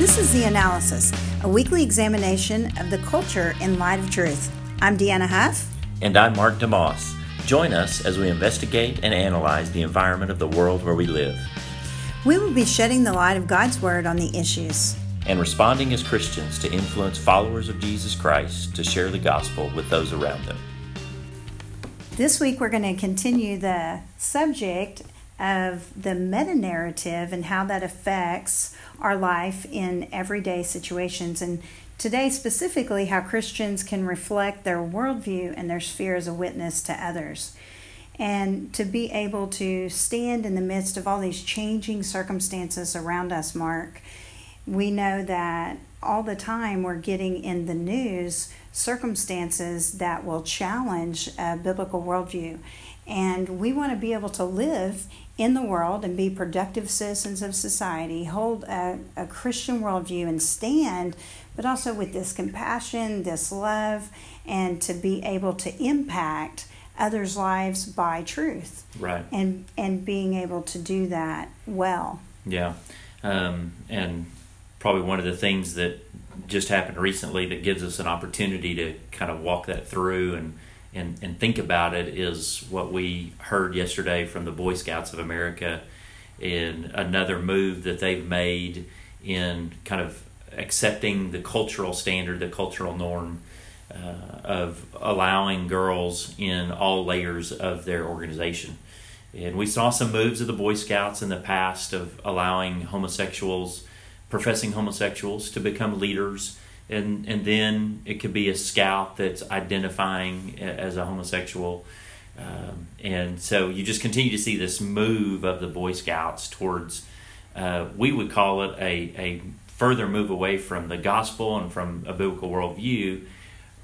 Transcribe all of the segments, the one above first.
This is The Analysis, a weekly examination of the culture in light of truth. I'm Deanna Huff. And I'm Mark DeMoss. Join us as we investigate and analyze the environment of the world where we live. We will be shedding the light of God's Word on the issues and responding as Christians to influence followers of Jesus Christ to share the gospel with those around them. This week, we're going to continue the subject of the meta narrative and how that affects our life in everyday situations. And today, specifically, how Christians can reflect their worldview and their sphere as a witness to others. And to be able to stand in the midst of all these changing circumstances around us, Mark, we know that all the time we're getting in the news circumstances that will challenge a biblical worldview. And we want to be able to live in the world and be productive citizens of society, hold a, a Christian worldview and stand, but also with this compassion, this love, and to be able to impact others' lives by truth. Right. And and being able to do that well. Yeah. Um, and probably one of the things that just happened recently that gives us an opportunity to kind of walk that through and and, and think about it is what we heard yesterday from the Boy Scouts of America in another move that they've made in kind of accepting the cultural standard, the cultural norm uh, of allowing girls in all layers of their organization. And we saw some moves of the Boy Scouts in the past of allowing homosexuals professing homosexuals to become leaders and and then it could be a scout that's identifying as a homosexual um, and so you just continue to see this move of the boy scouts towards uh, we would call it a, a further move away from the gospel and from a biblical worldview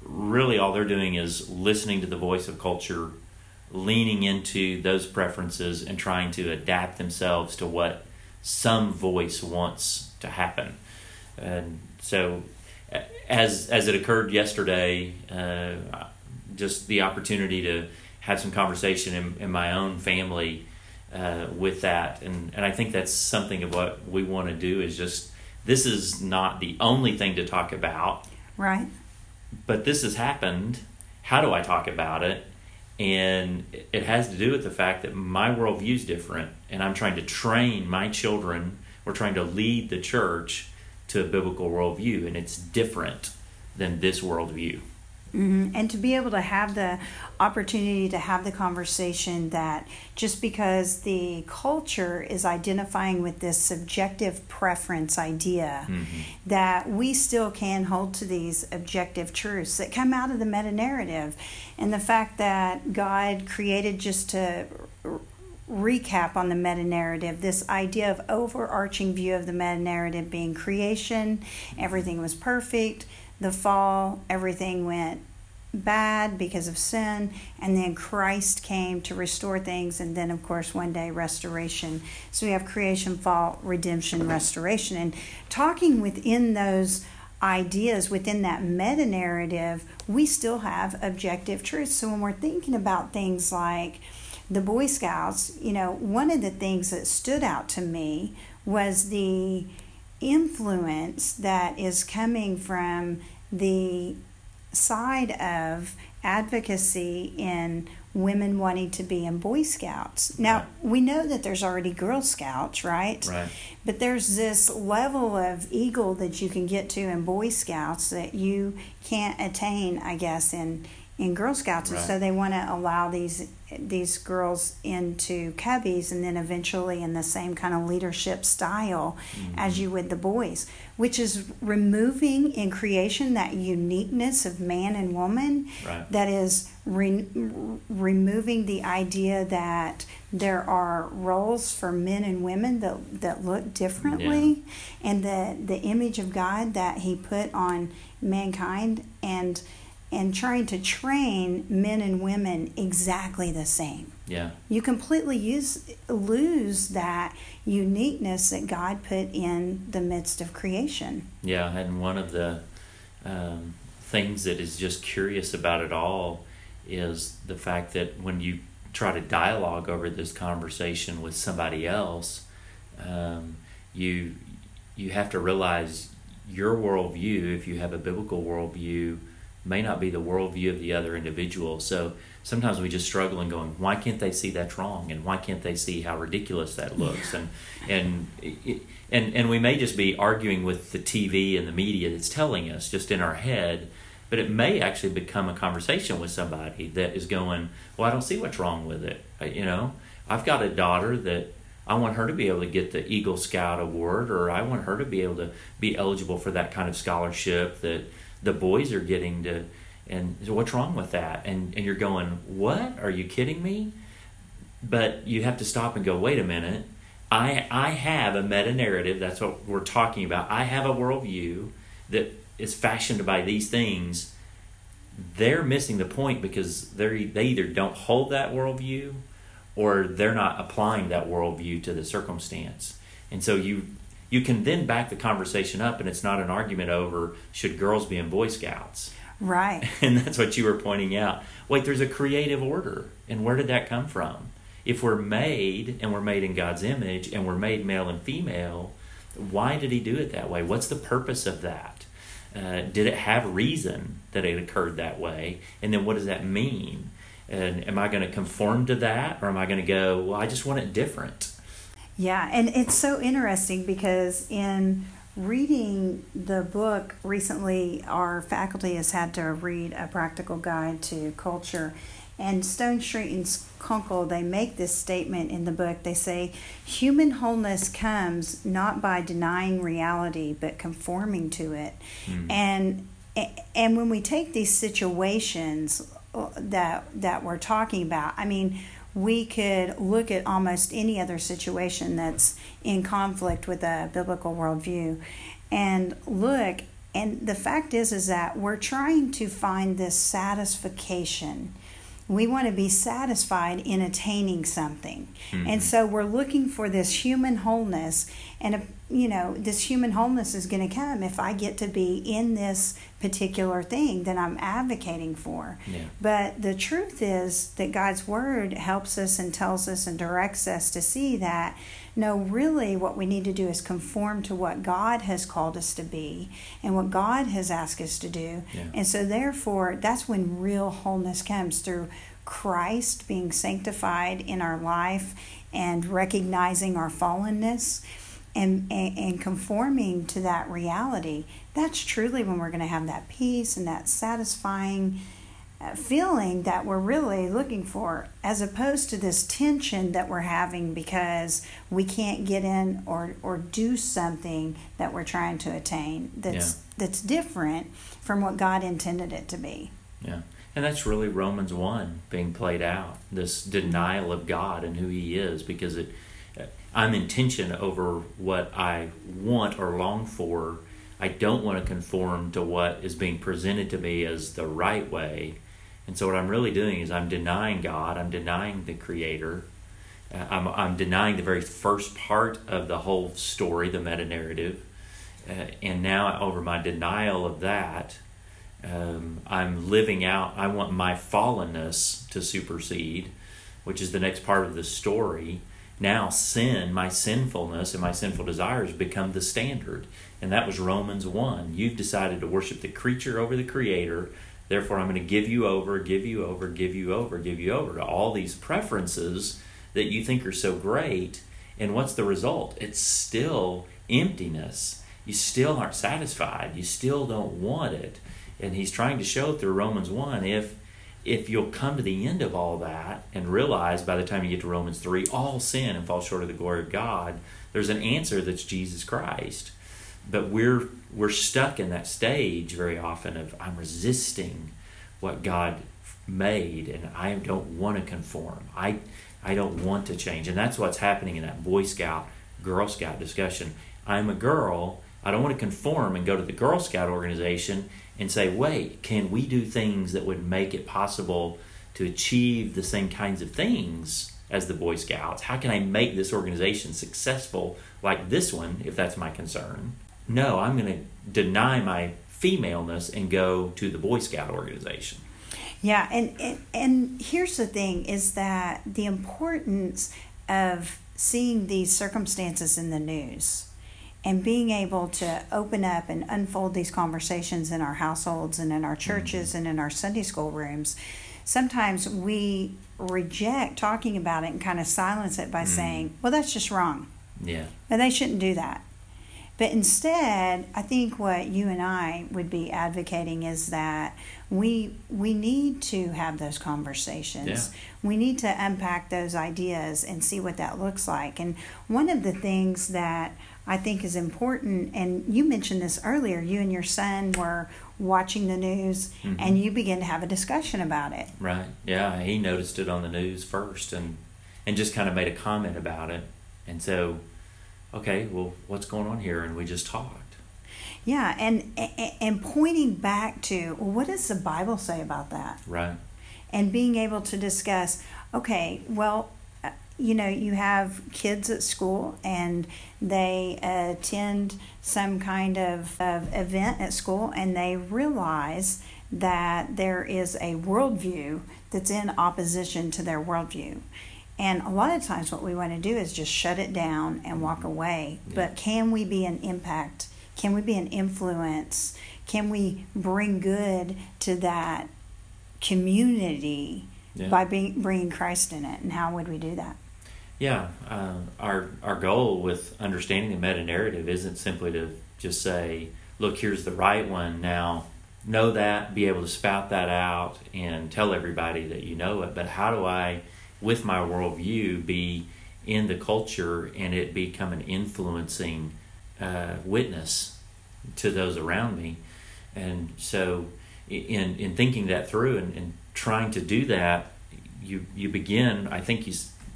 really all they're doing is listening to the voice of culture leaning into those preferences and trying to adapt themselves to what some voice wants to happen. And so, as as it occurred yesterday, uh, just the opportunity to have some conversation in, in my own family uh, with that, and and I think that's something of what we want to do is just this is not the only thing to talk about, right? But this has happened. How do I talk about it? And it has to do with the fact that my worldview is different, and I'm trying to train my children. We're trying to lead the church to a biblical worldview, and it's different than this worldview. Mm-hmm. And to be able to have the opportunity to have the conversation that just because the culture is identifying with this subjective preference idea, mm-hmm. that we still can hold to these objective truths that come out of the meta narrative. And the fact that God created just to recap on the meta narrative this idea of overarching view of the meta narrative being creation everything was perfect the fall, everything went bad because of sin, and then Christ came to restore things, and then, of course, one day restoration. So we have creation, fall, redemption, restoration. And talking within those ideas, within that meta narrative, we still have objective truth. So when we're thinking about things like the Boy Scouts, you know, one of the things that stood out to me was the influence that is coming from the side of advocacy in women wanting to be in Boy Scouts. Now, right. we know that there's already Girl Scouts, right? Right. But there's this level of eagle that you can get to in Boy Scouts that you can't attain, I guess, in in Girl Scouts, right. and so they want to allow these these girls into cubbies, and then eventually in the same kind of leadership style mm-hmm. as you would the boys, which is removing in creation that uniqueness of man and woman. Right. That is re- removing the idea that there are roles for men and women that that look differently, yeah. and the the image of God that He put on mankind and and trying to train men and women exactly the same. Yeah. You completely use lose that uniqueness that God put in the midst of creation. Yeah, and one of the um, things that is just curious about it all is the fact that when you try to dialogue over this conversation with somebody else, um, you you have to realize your worldview, if you have a biblical worldview, may not be the worldview of the other individual. So sometimes we just struggle and going, why can't they see that's wrong, and why can't they see how ridiculous that looks, and and and and we may just be arguing with the TV and the media that's telling us just in our head. But it may actually become a conversation with somebody that is going, well, I don't see what's wrong with it. You know, I've got a daughter that I want her to be able to get the Eagle Scout award, or I want her to be able to be eligible for that kind of scholarship that the boys are getting to. And so what's wrong with that? And and you're going, what? Are you kidding me? But you have to stop and go, wait a minute. I I have a meta narrative. That's what we're talking about. I have a worldview that is fashioned by these things. They're missing the point because they they either don't hold that worldview or they're not applying that worldview to the circumstance. And so you you can then back the conversation up and it's not an argument over should girls be in Boy Scouts. Right. And that's what you were pointing out. Wait, there's a creative order. And where did that come from? If we're made and we're made in God's image and we're made male and female, why did he do it that way? What's the purpose of that? Uh, did it have reason that it occurred that way? And then what does that mean? And am I going to conform to that or am I going to go, well, I just want it different? Yeah, and it's so interesting because in reading the book recently, our faculty has had to read a practical guide to culture. And Stonestreet and Kunkle, they make this statement in the book. They say, human wholeness comes not by denying reality, but conforming to it. Mm. And and when we take these situations that that we're talking about. I mean, we could look at almost any other situation that's in conflict with a biblical worldview and look and the fact is is that we're trying to find this satisfaction we want to be satisfied in attaining something mm-hmm. and so we're looking for this human wholeness and you know, this human wholeness is going to come if I get to be in this particular thing that I'm advocating for. Yeah. But the truth is that God's word helps us and tells us and directs us to see that no, really, what we need to do is conform to what God has called us to be and what God has asked us to do. Yeah. And so, therefore, that's when real wholeness comes through Christ being sanctified in our life and recognizing our fallenness and, and, and conforming to that reality, that's truly when we're going to have that peace and that satisfying Uh, feeling that we're really looking for, as opposed to this tension that we're having because we can't get in or, or do something that we're trying to attain that's yeah. that's different from what God intended it to be. Yeah. And that's really Romans 1 being played out this denial of God and who He is because it uh, I'm in tension over what I want or long for. I don't want to conform to what is being presented to me as the right way. And so, what I'm really doing is I'm denying God, I'm denying the Creator, uh, I'm, I'm denying the very first part of the whole story, the meta narrative. Uh, and now, over my denial of that, um, I'm living out, I want my fallenness to supersede, which is the next part of the story now sin, my sinfulness and my sinful desires become the standard. And that was Romans 1. You've decided to worship the creature over the creator. Therefore, I'm going to give you over, give you over, give you over, give you over to all these preferences that you think are so great. And what's the result? It's still emptiness. You still aren't satisfied. You still don't want it. And he's trying to show through Romans 1 if if you'll come to the end of all that and realize by the time you get to Romans 3, all sin and fall short of the glory of God, there's an answer that's Jesus Christ. But we're we're stuck in that stage very often of I'm resisting what God made and I don't want to conform. I I don't want to change. And that's what's happening in that Boy Scout, Girl Scout discussion. I'm a girl. I don't want to conform and go to the Girl Scout organization and say, wait, can we do things that would make it possible to achieve the same kinds of things as the Boy Scouts? How can I make this organization successful like this one, if that's my concern? No, I'm going to deny my femaleness and go to the Boy Scout organization. Yeah, and, and and here's the thing is that the importance of seeing these circumstances in the news and being able to open up and unfold these conversations in our households and in our churches mm-hmm. and in our Sunday school rooms, sometimes we reject talking about it and kind of silence it by mm-hmm. saying, well, that's just wrong. Yeah. And they shouldn't do that. But instead, I think what you and I would be advocating is that we we need to have those conversations. Yeah. We need to unpack those ideas and see what that looks like. And one of the things that I think is important, and you mentioned this earlier, you and your son were watching the news Mhm. and you began to have a discussion about it. Right. Yeah. He noticed it on the news first, and and just kind of made a comment about it, and so, okay, well, what's going on here? And we just talked. Yeah, and and- pointing back to well, what does the Bible say about that? Right. and being able to discuss okay well uh, you know you have kids at school and they attend some kind of, of event at school and they realize that there is a worldview that's in opposition to their worldview and a lot of times what we want to do is just shut it down and walk away Yeah. but can we be an impact can we be an influence can we bring good to that community Yeah. by being, bringing Christ in it. And how would we do that? Yeah, uh, our our goal with understanding the meta narrative isn't simply to just say, "Look, here's the right one." Now, know that, be able to spout that out, and tell everybody that you know it. But how do I, with my worldview, be in the culture and it become an influencing uh, witness to those around me? And so, in in thinking that through and, and trying to do that, you you begin. I think you,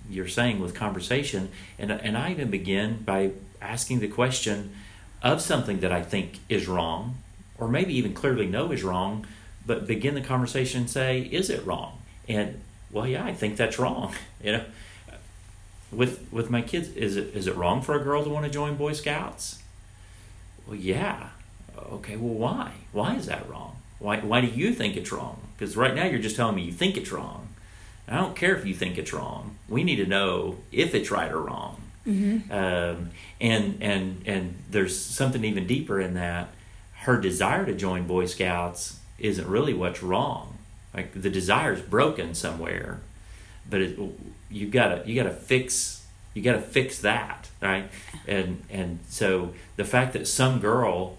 you're saying with conversation and and I even begin by asking the question of something that I think is wrong or maybe even clearly know is wrong but begin the conversation and say is it wrong and well yeah I think that's wrong you know with with my kids is it is it wrong for a girl to want to join boy scouts well yeah okay well why why is that wrong why why do you think it's wrong because right now you're just telling me you think it's wrong I don't care if you think it's wrong. We need to know if it's right or wrong. Um, and and and there's something even deeper in that. Her desire to join Boy Scouts isn't really what's wrong. Like the desire's broken somewhere, but it, you gotta you gotta fix you gotta fix that right. And and so the fact that some girl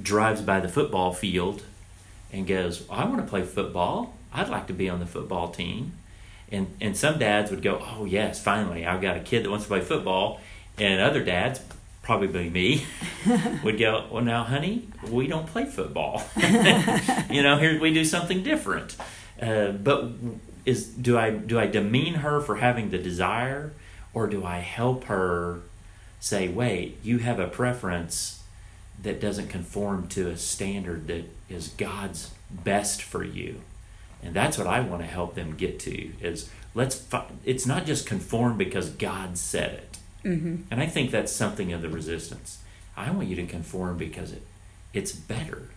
drives by the football field and goes, I want to play football. I'd like to be on the football team. And and some dads would go, Oh yes, finally I've got a kid that wants to play football and other dads, probably me, would go, Well now honey, we don't play football. you know, here we do something different. Uh, but is do I do I demean her for having the desire or do I help her say, Wait, you have a preference that doesn't conform to a standard that is God's best for you. And that's what I want to help them get to is let's fi- it's not just conform because God said it. Mm-hmm. And I think that's something of the resistance. I want you to conform because it it's better.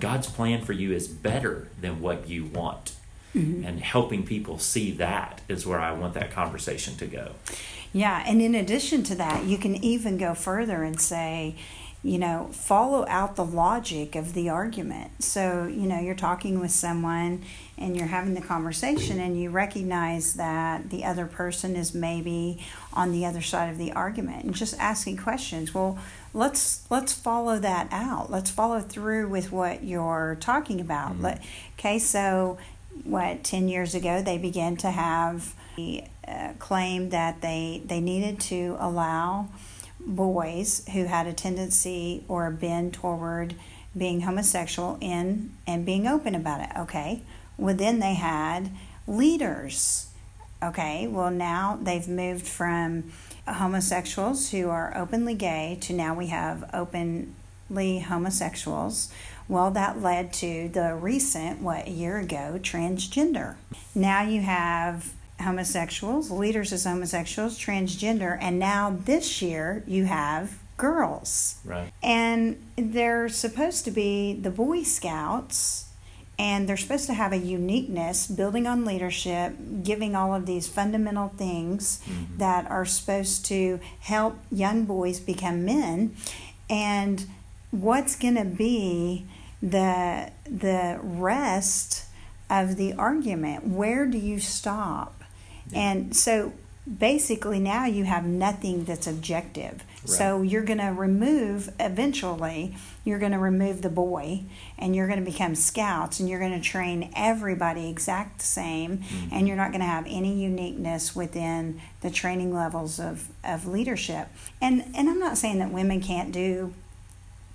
God's plan for you is better than what you want. And helping people see that is where I want that conversation to go. Yeah, and in addition to that, you can even go further and say, you know, follow out the logic of the argument. So, you know, you're talking with someone and you're having the conversation and you recognize that the other person is maybe on the other side of the argument and just asking questions. Well, let's let's follow that out. Let's follow through with what you're talking about. Mhm. Let, okay, so what 10 years ago they began to have the uh, claim that they they needed to allow boys who had a tendency or a bend toward being homosexual in and being open about it. Okay. Well, then they had leaders. Okay. Well, now they've moved from homosexuals who are openly gay to now we have openly homosexuals. Well, that led to the recent, what, a year ago, transgender. Now you have homosexuals, leaders as homosexuals, transgender, and now this year you have girls. Right. And they're supposed to be the Boy Scouts and they're supposed to have a uniqueness, building on leadership, giving all of these fundamental things Mhm. that are supposed to help young boys become men. And what's going to be the the rest of the argument? Where do you stop? And so basically now you have nothing that's objective. So you're going to remove eventually you're going to remove the boy and you're going to become scouts and you're going to train everybody exact the same Mhm. and you're not going to have any uniqueness within the training levels of, of leadership. And and I'm not saying that women can't do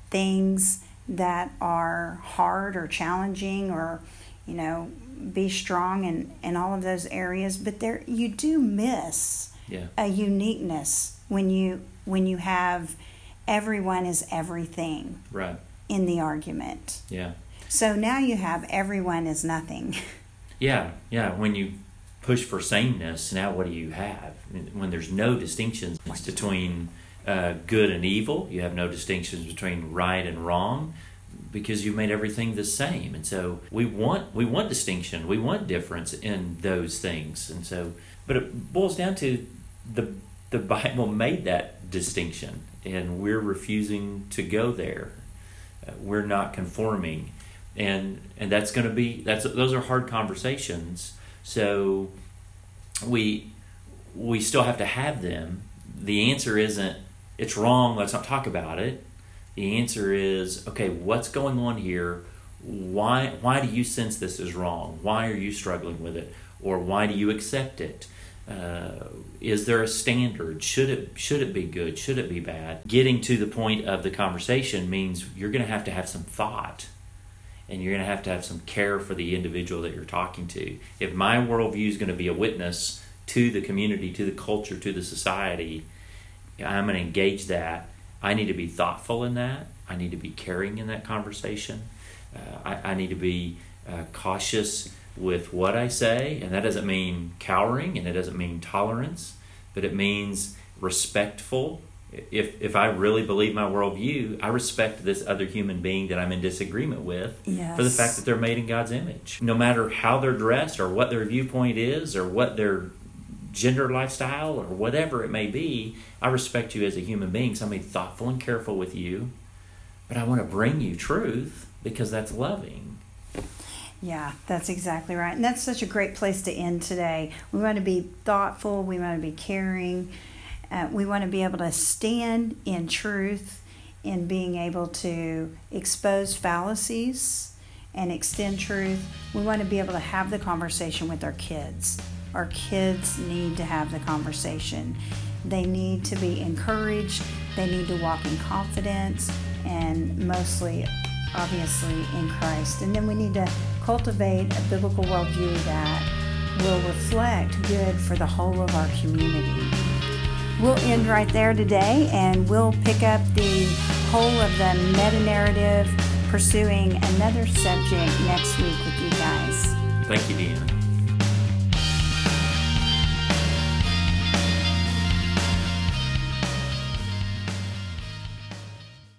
things that are hard or challenging or you know be strong in, in all of those areas but there you do miss Yeah. a uniqueness when you when you have everyone is everything Right. in the argument Yeah. so now you have everyone is nothing Yeah. Yeah. When you push for sameness, now what do you have? When there's no distinctions between uh, good and evil, you have no distinctions between right and wrong because you've made everything the same. And so we want we want distinction, we want difference in those things. And so, but it boils down to the the Bible made that distinction, and we're refusing to go there. Uh, we're not conforming, and and that's going to be that's those are hard conversations. So we we still have to have them. The answer isn't it's wrong. Let's not talk about it. The answer is okay. What's going on here? Why why do you sense this is wrong? Why are you struggling with it, or why do you accept it? Uh, is there a standard? Should it should it be good? Should it be bad? Getting to the point of the conversation means you're going to have to have some thought, and you're going to have to have some care for the individual that you're talking to. If my worldview is going to be a witness to the community, to the culture, to the society, I'm going to engage that. I need to be thoughtful in that. I need to be caring in that conversation. Uh, I, I need to be uh, cautious with what I say, and that doesn't mean cowering and it doesn't mean tolerance, but it means respectful. If if I really believe my worldview, I respect this other human being that I'm in disagreement with for the fact that they're made in God's image. No matter how they're dressed or what their viewpoint is or what their gender lifestyle or whatever it may be, I respect you as a human being. So I'm being thoughtful and careful with you, but I want to bring you truth because that's loving. Yeah, that's exactly right. And that's such a great place to end today. We want to be thoughtful, we want to be caring, uh, we want to be able to stand in truth, in being able to expose fallacies and extend truth. We want to be able to have the conversation with our kids. Our kids need to have the conversation. They need to be encouraged, they need to walk in confidence, and mostly obviously in Christ. And then we need to cultivate a biblical worldview that will reflect good for the whole of our community. We'll end right there today and we'll pick up the whole of the meta narrative pursuing another subject next week with you guys. Thank you, Deanna.